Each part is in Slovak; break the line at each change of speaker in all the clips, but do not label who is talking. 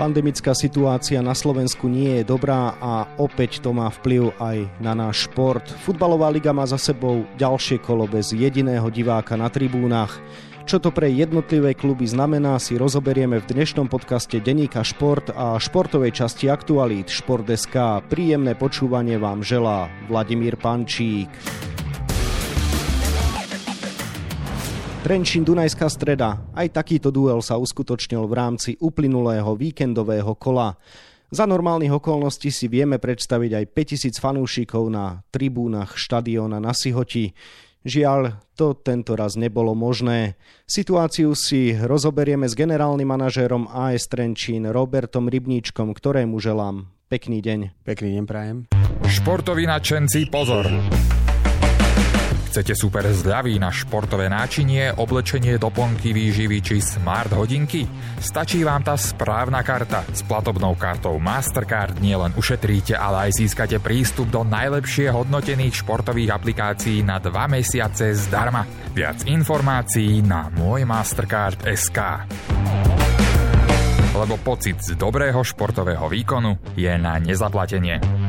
Pandemická situácia na Slovensku nie je dobrá a opäť to má vplyv aj na náš šport. Futbalová liga má za sebou ďalšie kolo bez jediného diváka na tribúnach. Čo to pre jednotlivé kluby znamená, si rozoberieme v dnešnom podcaste Deníka Šport a športovej časti Aktualít Šport.sk. Príjemné počúvanie vám želá Vladimír Pančík. Trenčín Dunajská streda. Aj takýto duel sa uskutočnil v rámci uplynulého víkendového kola. Za normálnych okolností si vieme predstaviť aj 5000 fanúšikov na tribúnach štadióna na Sihoti. Žiaľ, to tento raz nebolo možné. Situáciu si rozoberieme s generálnym manažérom AS Trenčín Robertom Rybníčkom, ktorému želám pekný deň.
Pekný deň prajem.
Športoví nadšenci, pozor! Chcete super zľavy na športové náčinie, oblečenie, doplnky, výživy či smart hodinky? Stačí vám tá správna karta. S platobnou kartou Mastercard nielen ušetríte, ale aj získate prístup do najlepšie hodnotených športových aplikácií na 2 mesiace zdarma. Viac informácií na môj Mastercard SK lebo pocit z dobrého športového výkonu je na nezaplatenie.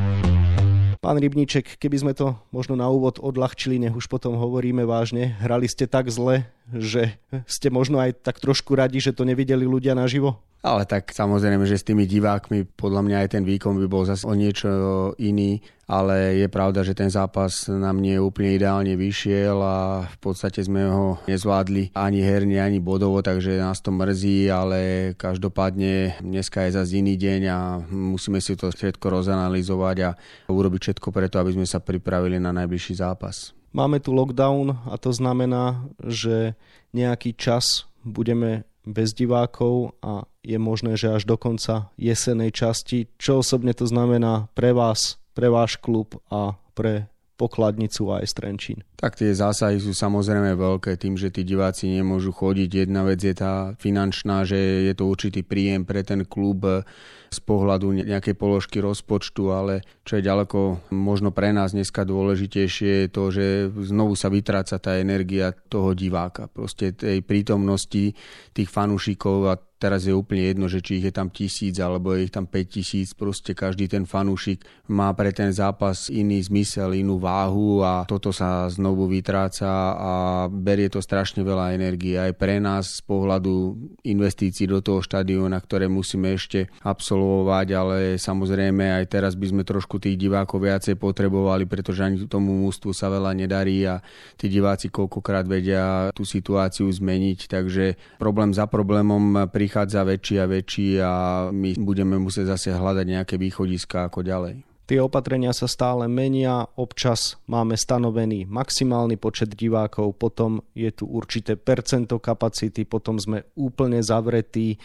Pán Rybníček, keby sme to možno na úvod odľahčili, nech už potom hovoríme vážne, hrali ste tak zle, že ste možno aj tak trošku radi, že to nevideli ľudia naživo?
Ale tak samozrejme, že s tými divákmi podľa mňa aj ten výkon by bol zase o niečo iný, ale je pravda, že ten zápas nám nie úplne ideálne vyšiel a v podstate sme ho nezvládli ani herne, ani bodovo, takže nás to mrzí, ale každopádne dneska je zase iný deň a musíme si to všetko rozanalizovať a urobiť všetko preto, aby sme sa pripravili na najbližší zápas.
Máme tu lockdown a to znamená, že nejaký čas budeme bez divákov a je možné, že až do konca jesenej časti. Čo osobne to znamená pre vás, pre váš klub a pre pokladnicu aj Strenčín.
Tak tie zásahy sú samozrejme veľké tým, že tí diváci nemôžu chodiť. Jedna vec je tá finančná, že je to určitý príjem pre ten klub z pohľadu nejakej položky rozpočtu, ale čo je ďaleko možno pre nás dneska dôležitejšie je to, že znovu sa vytráca tá energia toho diváka. Proste tej prítomnosti tých fanúšikov a Teraz je úplne jedno, že či ich je tam tisíc alebo je ich tam 5 tisíc. Proste každý ten fanúšik má pre ten zápas iný zmysel, inú váhu a toto sa znovu vytráca a berie to strašne veľa energie aj pre nás z pohľadu investícií do toho štadióna, ktoré musíme ešte absolvovať, ale samozrejme aj teraz by sme trošku tých divákov viacej potrebovali, pretože ani tomu mústvu sa veľa nedarí a tí diváci koľkokrát vedia tú situáciu zmeniť, takže problém za problémom pri prichádza väčší a väčší a my budeme musieť zase hľadať nejaké východiska ako ďalej.
Tie opatrenia sa stále menia, občas máme stanovený maximálny počet divákov, potom je tu určité percento kapacity, potom sme úplne zavretí.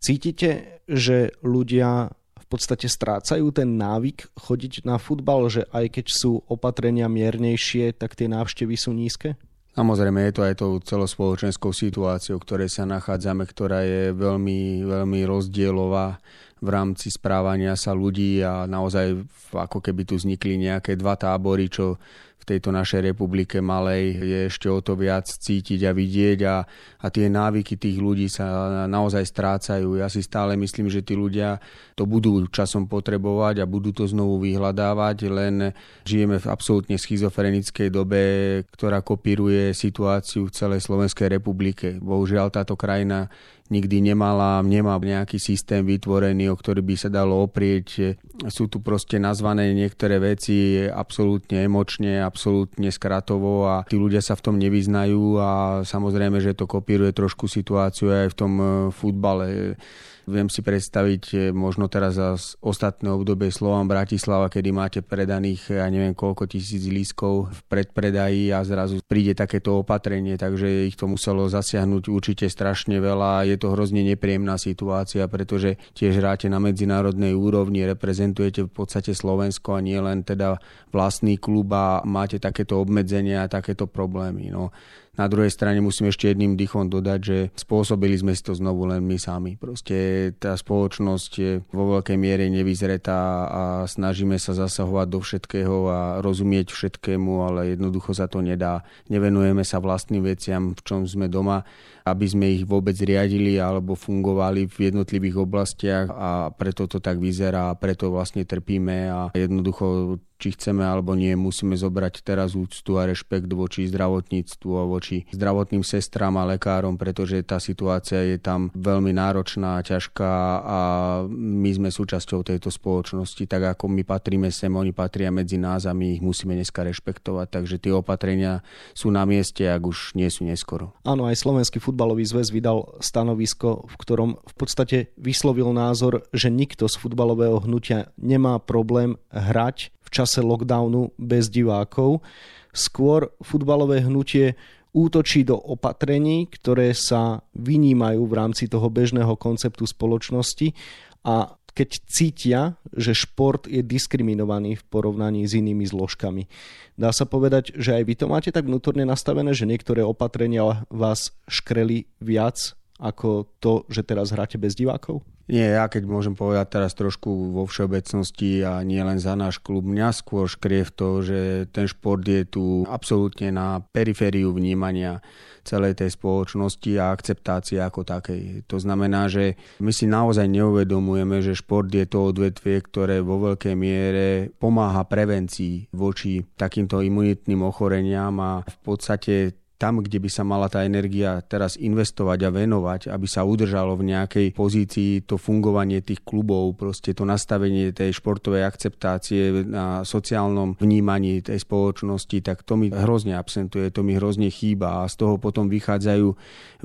Cítite, že ľudia v podstate strácajú ten návyk chodiť na futbal, že aj keď sú opatrenia miernejšie, tak tie návštevy sú nízke?
Samozrejme je to aj tou celospoločenskou situáciou, v ktorej sa nachádzame, ktorá je veľmi, veľmi rozdielová v rámci správania sa ľudí a naozaj ako keby tu vznikli nejaké dva tábory, čo v tejto našej republike malej je ešte o to viac cítiť a vidieť a, a tie návyky tých ľudí sa naozaj strácajú. Ja si stále myslím, že tí ľudia to budú časom potrebovať a budú to znovu vyhľadávať, len žijeme v absolútne schizofrenickej dobe, ktorá kopíruje situáciu v celej Slovenskej republike. Bohužiaľ táto krajina nikdy nemala, nemá nejaký systém vytvorený, o ktorý by sa dalo oprieť. Sú tu proste nazvané niektoré veci absolútne emočne, absolútne skratovo a tí ľudia sa v tom nevyznajú a samozrejme, že to kopíruje trošku situáciu aj v tom eh, futbale. Viem si predstaviť eh, možno teraz za ostatné obdobie Slovan Bratislava, kedy máte predaných, ja neviem koľko tisíc lískov v predpredaji a zrazu príde takéto opatrenie, takže ich to muselo zasiahnuť určite strašne veľa. Je to hrozne nepríjemná situácia, pretože tiež hráte na medzinárodnej úrovni, reprezentujete v podstate Slovensko a nie len teda vlastný klub a máte takéto obmedzenia a takéto problémy. No. Na druhej strane musím ešte jedným dýchom dodať, že spôsobili sme si to znovu len my sami. Proste tá spoločnosť vo veľkej miere nevyzretá a snažíme sa zasahovať do všetkého a rozumieť všetkému, ale jednoducho sa to nedá. Nevenujeme sa vlastným veciam, v čom sme doma, aby sme ich vôbec riadili alebo fungovali v jednotlivých oblastiach a preto to tak vyzerá, preto vlastne trpíme a jednoducho či chceme alebo nie, musíme zobrať teraz úctu a rešpekt voči zdravotníctvu a voči zdravotným sestram a lekárom, pretože tá situácia je tam veľmi náročná a ťažká a my sme súčasťou tejto spoločnosti, tak ako my patríme sem, oni patria medzi nás a my ich musíme dneska rešpektovať, takže tie opatrenia sú na mieste, ak už nie sú neskoro.
Áno, aj Slovenský futbalový zväz vydal stanovisko, v ktorom v podstate vyslovil názor, že nikto z futbalového hnutia nemá problém hrať čase lockdownu bez divákov. Skôr futbalové hnutie útočí do opatrení, ktoré sa vynímajú v rámci toho bežného konceptu spoločnosti a keď cítia, že šport je diskriminovaný v porovnaní s inými zložkami. Dá sa povedať, že aj vy to máte tak vnútorne nastavené, že niektoré opatrenia vás škreli viac ako to, že teraz hráte bez divákov?
Nie, ja keď môžem povedať teraz trošku vo všeobecnosti a nie len za náš klub, mňa skôr škrie v to, že ten šport je tu absolútne na perifériu vnímania celej tej spoločnosti a akceptácie ako takej. To znamená, že my si naozaj neuvedomujeme, že šport je to odvetvie, ktoré vo veľkej miere pomáha prevencii voči takýmto imunitným ochoreniam a v podstate tam, kde by sa mala tá energia teraz investovať a venovať, aby sa udržalo v nejakej pozícii to fungovanie tých klubov, proste to nastavenie tej športovej akceptácie na sociálnom vnímaní tej spoločnosti, tak to mi hrozne absentuje, to mi hrozne chýba. A z toho potom vychádzajú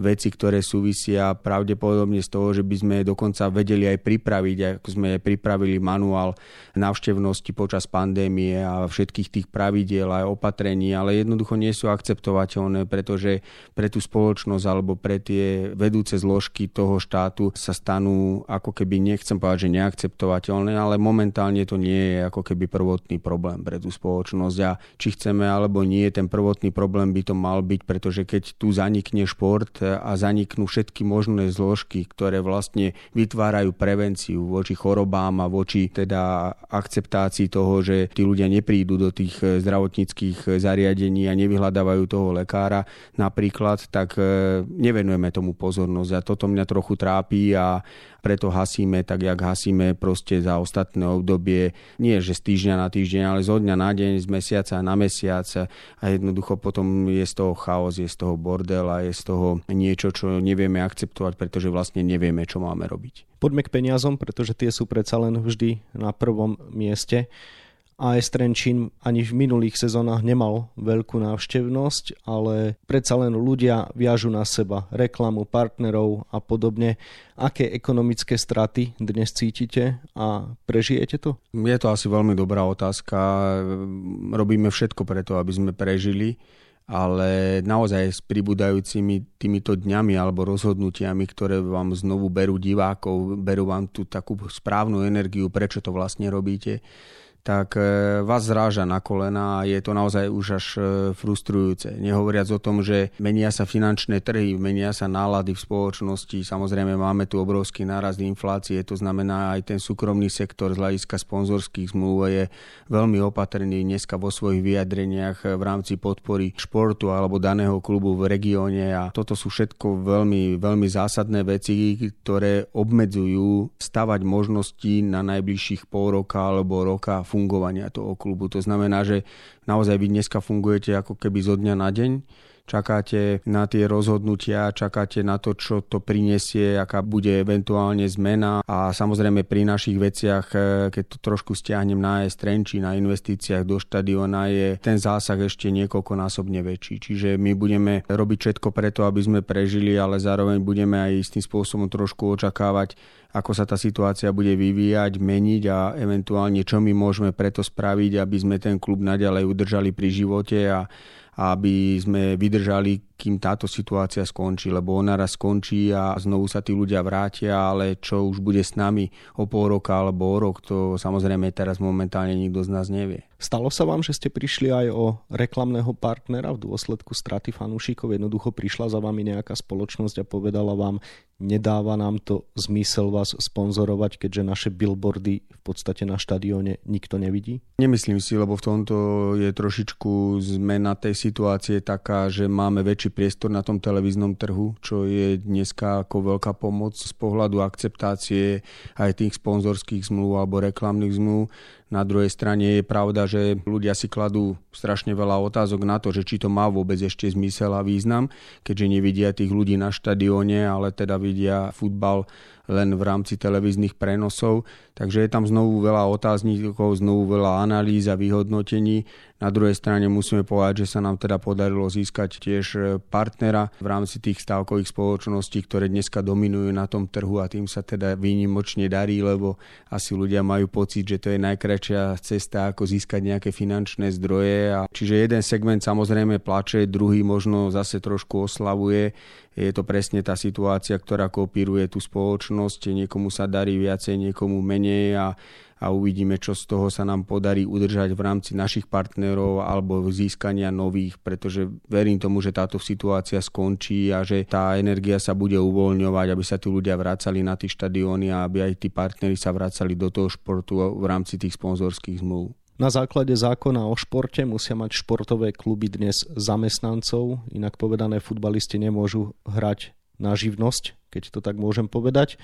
veci, ktoré súvisia pravdepodobne z toho, že by sme dokonca vedeli aj pripraviť, ako sme pripravili manuál návštevnosti počas pandémie a všetkých tých pravidiel aj opatrení, ale jednoducho nie sú akceptovateľné pretože pre tú spoločnosť alebo pre tie vedúce zložky toho štátu sa stanú ako keby, nechcem povedať, že neakceptovateľné, ale momentálne to nie je ako keby prvotný problém pre tú spoločnosť. A či chceme alebo nie, ten prvotný problém by to mal byť, pretože keď tu zanikne šport a zaniknú všetky možné zložky, ktoré vlastne vytvárajú prevenciu voči chorobám a voči teda akceptácii toho, že tí ľudia neprídu do tých zdravotníckých zariadení a nevyhľadávajú toho lekára, napríklad, tak e, nevenujeme tomu pozornosť a toto mňa trochu trápi a preto hasíme tak, jak hasíme proste za ostatné obdobie, nie že z týždňa na týždeň, ale zo dňa na deň, z mesiaca na mesiac a jednoducho potom je z toho chaos, je z toho bordel a je z toho niečo, čo nevieme akceptovať, pretože vlastne nevieme, čo máme robiť.
Poďme k peniazom, pretože tie sú predsa len vždy na prvom mieste. AS Trenčín ani v minulých sezónach nemal veľkú návštevnosť, ale predsa len ľudia viažu na seba reklamu partnerov a podobne. Aké ekonomické straty dnes cítite a prežijete to?
Je to asi veľmi dobrá otázka. Robíme všetko preto, aby sme prežili ale naozaj s pribúdajúcimi týmito dňami alebo rozhodnutiami, ktoré vám znovu berú divákov, berú vám tú takú správnu energiu, prečo to vlastne robíte, tak e, vás zráža na kolena a je to naozaj už až e, frustrujúce. Nehovoriac o tom, že menia sa finančné trhy, menia sa nálady v spoločnosti, samozrejme máme tu obrovský nárast inflácie, to znamená aj ten súkromný sektor z hľadiska sponzorských zmluv je veľmi opatrný dneska vo svojich vyjadreniach v rámci podpory športu alebo daného klubu v regióne a toto sú všetko veľmi, veľmi zásadné veci, ktoré obmedzujú stavať možnosti na najbližších pol roka alebo roka fungovania toho klubu. To znamená, že naozaj vy dneska fungujete ako keby zo dňa na deň, čakáte na tie rozhodnutia, čakáte na to, čo to prinesie, aká bude eventuálne zmena a samozrejme pri našich veciach, e, keď to trošku stiahnem na Trenčí, na investíciách do štadiona, je ten zásah ešte niekoľkonásobne väčší. Čiže my budeme robiť všetko preto, aby sme prežili, ale zároveň budeme aj istým spôsobom trošku očakávať ako sa tá situácia bude vyvíjať, meniť a eventuálne čo my môžeme preto spraviť, aby sme ten klub naďalej udržali pri živote a, aby sme vydržali kým táto situácia skončí, lebo ona raz skončí a znovu sa tí ľudia vrátia, ale čo už bude s nami o pol roka alebo o rok, to samozrejme teraz momentálne nikto z nás nevie.
Stalo sa vám, že ste prišli aj o reklamného partnera v dôsledku straty fanúšikov? Jednoducho prišla za vami nejaká spoločnosť a povedala vám, nedáva nám to zmysel vás sponzorovať, keďže naše billboardy v podstate na štadióne nikto nevidí?
Nemyslím si, lebo v tomto je trošičku zmena tej situácie taká, že máme väčší väčší priestor na tom televíznom trhu, čo je dneska ako veľká pomoc z pohľadu akceptácie aj tých sponzorských zmluv alebo reklamných zmluv. Na druhej strane je pravda, že ľudia si kladú strašne veľa otázok na to, že či to má vôbec ešte zmysel a význam, keďže nevidia tých ľudí na štadióne, ale teda vidia futbal len v rámci televíznych prenosov. Takže je tam znovu veľa otáznikov, znovu veľa analýz a vyhodnotení. Na druhej strane musíme povedať, že sa nám teda podarilo získať tiež e, partnera v rámci tých stávkových spoločností, ktoré dneska dominujú na tom trhu a tým sa teda výnimočne darí, lebo asi ľudia majú pocit, že to je najkračšia cesta, ako získať nejaké finančné zdroje. A čiže jeden segment samozrejme plače, druhý možno zase trošku oslavuje. Je to presne tá situácia, ktorá kopíruje tú spoločnosť. Niekomu sa darí viacej, niekomu menej a a uvidíme, čo z toho sa nám podarí udržať v rámci našich partnerov alebo získania nových, pretože verím tomu, že táto situácia skončí a že tá energia sa bude uvoľňovať, aby sa tí ľudia vracali na tie štadióny a aby aj tí partneri sa vracali do toho športu v rámci tých sponzorských zmluv.
Na základe zákona o športe musia mať športové kluby dnes zamestnancov, inak povedané futbalisti nemôžu hrať na živnosť, keď to tak môžem povedať.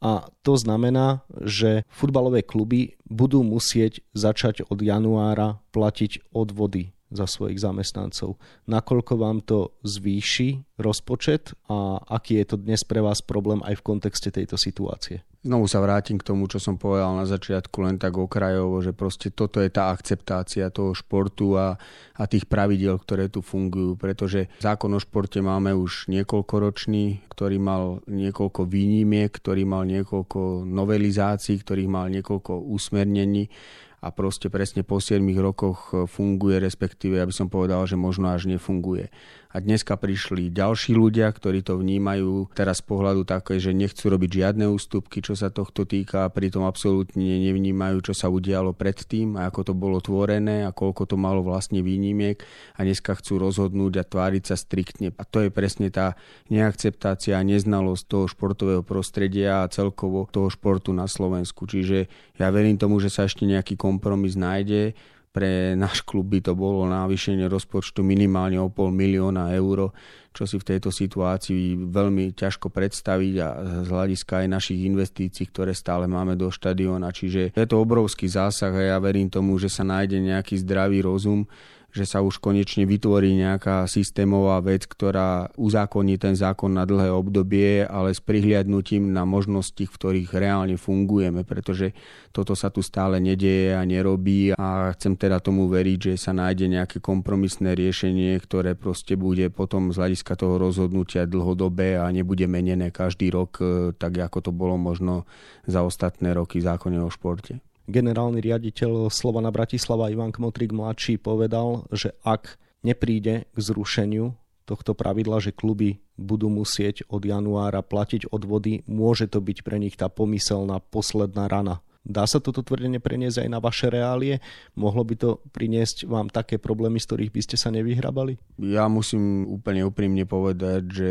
A to znamená, že futbalové kluby budú musieť začať od januára platiť odvody za svojich zamestnancov. Nakoľko vám to zvýši rozpočet a aký je to dnes pre vás problém aj v kontexte tejto situácie?
Znovu sa vrátim k tomu, čo som povedal na začiatku, len tak okrajovo, že proste toto je tá akceptácia toho športu a, a tých pravidel, ktoré tu fungujú, pretože zákon o športe máme už niekoľkoročný, ktorý mal niekoľko výnimiek, ktorý mal niekoľko novelizácií, ktorý mal niekoľko usmernení a proste presne po 7 rokoch e, funguje, respektíve, aby som povedal, že možno až nefunguje. A dneska prišli ďalší ľudia, ktorí to vnímajú teraz z pohľadu také, že nechcú robiť žiadne ústupky, čo sa tohto týka, a pritom absolútne nevnímajú, čo sa udialo predtým a ako to bolo tvorené a koľko to malo vlastne výnimiek a dneska chcú rozhodnúť a tváriť sa striktne. A to je presne tá neakceptácia a neznalosť toho športového prostredia a celkovo toho športu na Slovensku. Čiže ja verím tomu, že sa ešte nejaký kompromis nájde pre náš klub by to bolo navýšenie rozpočtu minimálne o pol milióna eur, čo si v tejto situácii veľmi ťažko predstaviť a z hľadiska aj našich investícií, ktoré stále máme do štadióna. Čiže je to obrovský zásah a ja verím tomu, že sa nájde nejaký zdravý rozum že sa už konečne vytvorí nejaká systémová vec, ktorá uzákoní ten zákon na dlhé obdobie, ale s prihliadnutím na možnosti, v ktorých reálne fungujeme, pretože toto sa tu stále nedieje a nerobí. A chcem teda tomu veriť, že sa nájde nejaké kompromisné riešenie, ktoré proste bude potom z hľadiska toho rozhodnutia dlhodobé a nebude menené každý rok, e, tak ako to bolo možno za ostatné roky zákone o športe
generálny riaditeľ Slovana Bratislava Ivan Kmotrik mladší povedal, že ak nepríde k zrušeniu tohto pravidla, že kluby budú musieť od januára platiť odvody, môže to byť pre nich tá pomyselná posledná rana. Dá sa toto tvrdenie preniesť aj na vaše reálie? Mohlo by to priniesť vám také problémy, z ktorých by ste sa nevyhrabali?
Ja musím úplne úprimne povedať, že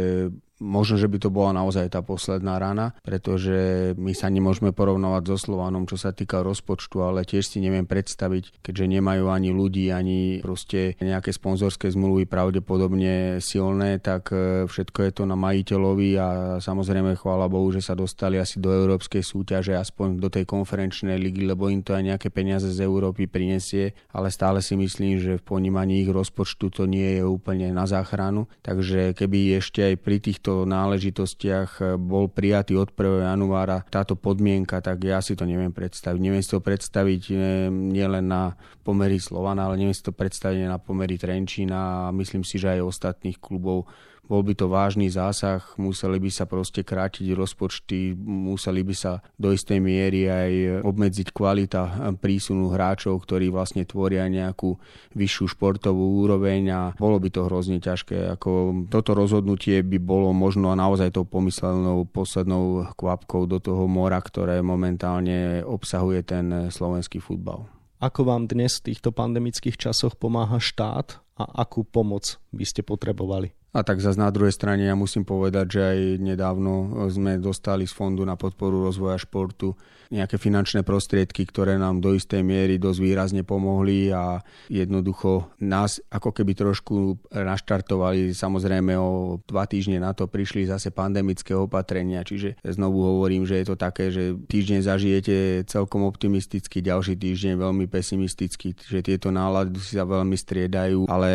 Možno, že by to bola naozaj tá posledná rana, pretože my sa nemôžeme porovnovať so Slovanom, čo sa týka rozpočtu, ale tiež si neviem predstaviť, keďže nemajú ani ľudí, ani proste nejaké sponzorské zmluvy pravdepodobne silné, tak e, všetko je to na majiteľovi a samozrejme chvála Bohu, že sa dostali asi do európskej súťaže, aspoň do tej konferenčnej ligy, lebo im to aj nejaké peniaze z Európy prinesie, ale stále si myslím, že v ponímaní ich rozpočtu to nie je úplne na záchranu. Takže keby ešte aj pri týchto týchto náležitostiach eh, bol prijatý od 1. januára táto podmienka, tak ja si to neviem predstaviť. Neviem si to predstaviť eh, nielen na pomery Slovana, ale neviem si to predstaviť na pomery Trenčína a myslím si, že aj ostatných klubov bol by to vážny zásah, museli by sa proste krátiť rozpočty, museli by sa do istej miery aj obmedziť kvalita prísunu hráčov, ktorí vlastne tvoria nejakú vyššiu športovú úroveň a bolo by to hrozne ťažké. Ako toto rozhodnutie by bolo možno naozaj tou pomyslenou poslednou kvapkou do toho mora, ktoré momentálne obsahuje ten slovenský futbal.
Ako vám dnes v týchto pandemických časoch pomáha štát a akú pomoc by ste potrebovali?
A tak zase na druhej strane ja musím povedať, že aj nedávno sme dostali z Fondu na podporu rozvoja športu nejaké finančné prostriedky, ktoré nám do istej miery dosť výrazne pomohli a jednoducho nás ako keby trošku naštartovali. Samozrejme o dva týždne na to prišli zase pandemické opatrenia, čiže znovu hovorím, že je to také, že týždeň zažijete celkom optimisticky, ďalší týždeň veľmi pesimisticky, že tieto nálady sa veľmi striedajú, ale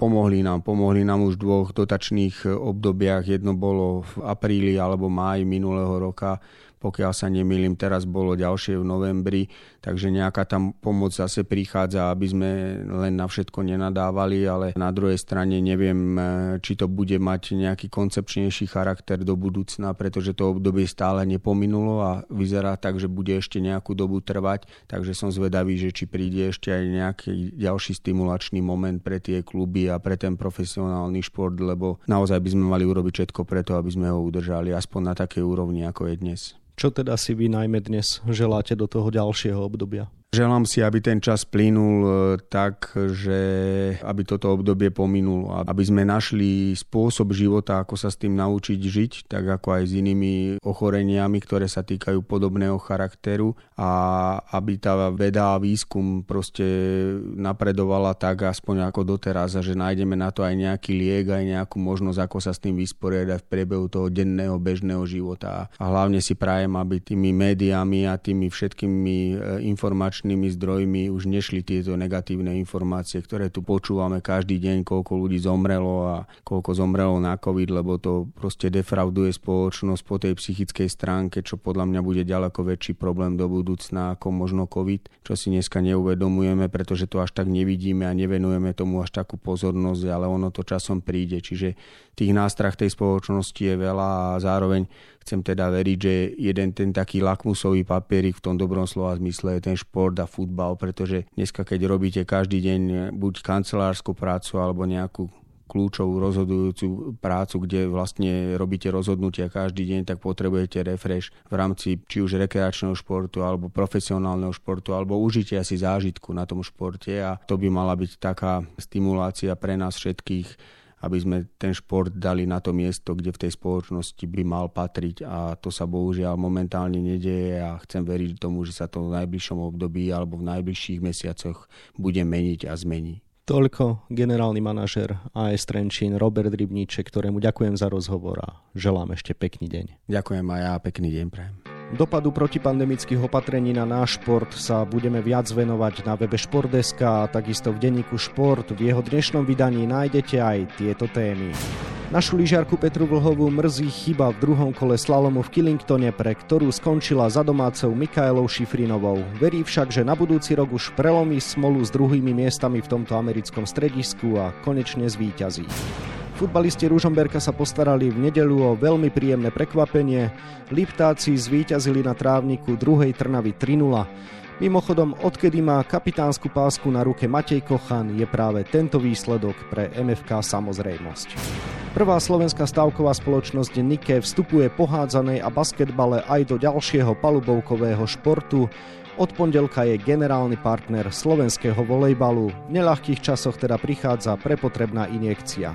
pomohli nám, pomohli nám už v dvoch dotačných obdobiach. Jedno bolo v apríli alebo máji minulého roka pokiaľ sa nemýlim, teraz bolo ďalšie v novembri, takže nejaká tam pomoc zase prichádza, aby sme len na všetko nenadávali, ale na druhej strane neviem, e, či to bude mať nejaký koncepčnejší charakter do budúcna, pretože to obdobie stále nepominulo a vyzerá tak, že bude ešte nejakú dobu trvať, takže som zvedavý, že či príde ešte aj nejaký ďalší stimulačný moment pre tie kluby a pre ten profesionálny šport, lebo naozaj by sme mali urobiť všetko preto, aby sme ho udržali aspoň na takej úrovni, ako je dnes.
Čo teda si vy najmä dnes želáte do toho ďalšieho obdobia?
Želám si, aby ten čas plynul e, tak, že aby toto obdobie pominulo. Aby sme našli spôsob života, ako sa s tým naučiť žiť, tak ako aj s inými ochoreniami, ktoré sa týkajú podobného charakteru a aby tá veda a výskum proste napredovala tak aspoň ako doteraz a že nájdeme na to aj nejaký liek, aj nejakú možnosť, ako sa s tým vysporiadať v priebehu toho denného bežného života. A hlavne si prajem, aby tými médiami a tými všetkými e, informačnými informačnými zdrojmi už nešli tieto negatívne informácie, ktoré tu počúvame každý deň, koľko ľudí zomrelo a koľko zomrelo na COVID, lebo to proste defrauduje spoločnosť po tej psychickej stránke, čo podľa mňa bude ďaleko väčší problém do budúcna ako možno COVID, čo si dneska neuvedomujeme, pretože to až tak nevidíme a nevenujeme tomu až takú pozornosť, ale ono to časom príde. Čiže tých nástrah tej spoločnosti je veľa a zároveň chcem teda veriť, že jeden ten taký lakmusový papierik v tom dobrom slova zmysle je ten šport a futbal, pretože dneska keď robíte každý deň buď kancelárskú prácu alebo nejakú kľúčovú rozhodujúcu prácu, kde vlastne robíte rozhodnutia každý deň, tak potrebujete refresh v rámci či už rekreačného športu alebo profesionálneho športu alebo užite si zážitku na tom športe a to by mala byť taká stimulácia pre nás všetkých aby sme ten šport dali na to miesto, kde v tej spoločnosti by mal patriť a to sa bohužiaľ momentálne nedieje a chcem veriť tomu, že sa to v najbližšom období alebo v najbližších mesiacoch bude meniť a zmení.
Toľko generálny manažer AS Trenčín Robert Rybníček, ktorému ďakujem za rozhovor a želám ešte pekný deň.
Ďakujem aj ja, pekný deň prajem.
Dopadu protipandemických opatrení na náš šport sa budeme viac venovať na webe Športdeska a takisto v denníku Šport. V jeho dnešnom vydaní nájdete aj tieto témy. Našu lyžiarku Petru Vlhovú mrzí chyba v druhom kole slalomu v Killingtone, pre ktorú skončila za domácou Mikaelou Šifrinovou. Verí však, že na budúci rok už prelomí smolu s druhými miestami v tomto americkom stredisku a konečne zvíťazí. Futbalisti Ružomberka sa postarali v nedelu o veľmi príjemné prekvapenie. Liptáci zvíťazili na trávniku druhej Trnavy 3-0. Mimochodom, odkedy má kapitánsku pásku na ruke Matej Kochan, je práve tento výsledok pre MFK samozrejmosť. Prvá slovenská stavková spoločnosť Nike vstupuje pohádzanej a basketbale aj do ďalšieho palubovkového športu. Od pondelka je generálny partner slovenského volejbalu. V neľahkých časoch teda prichádza prepotrebná injekcia.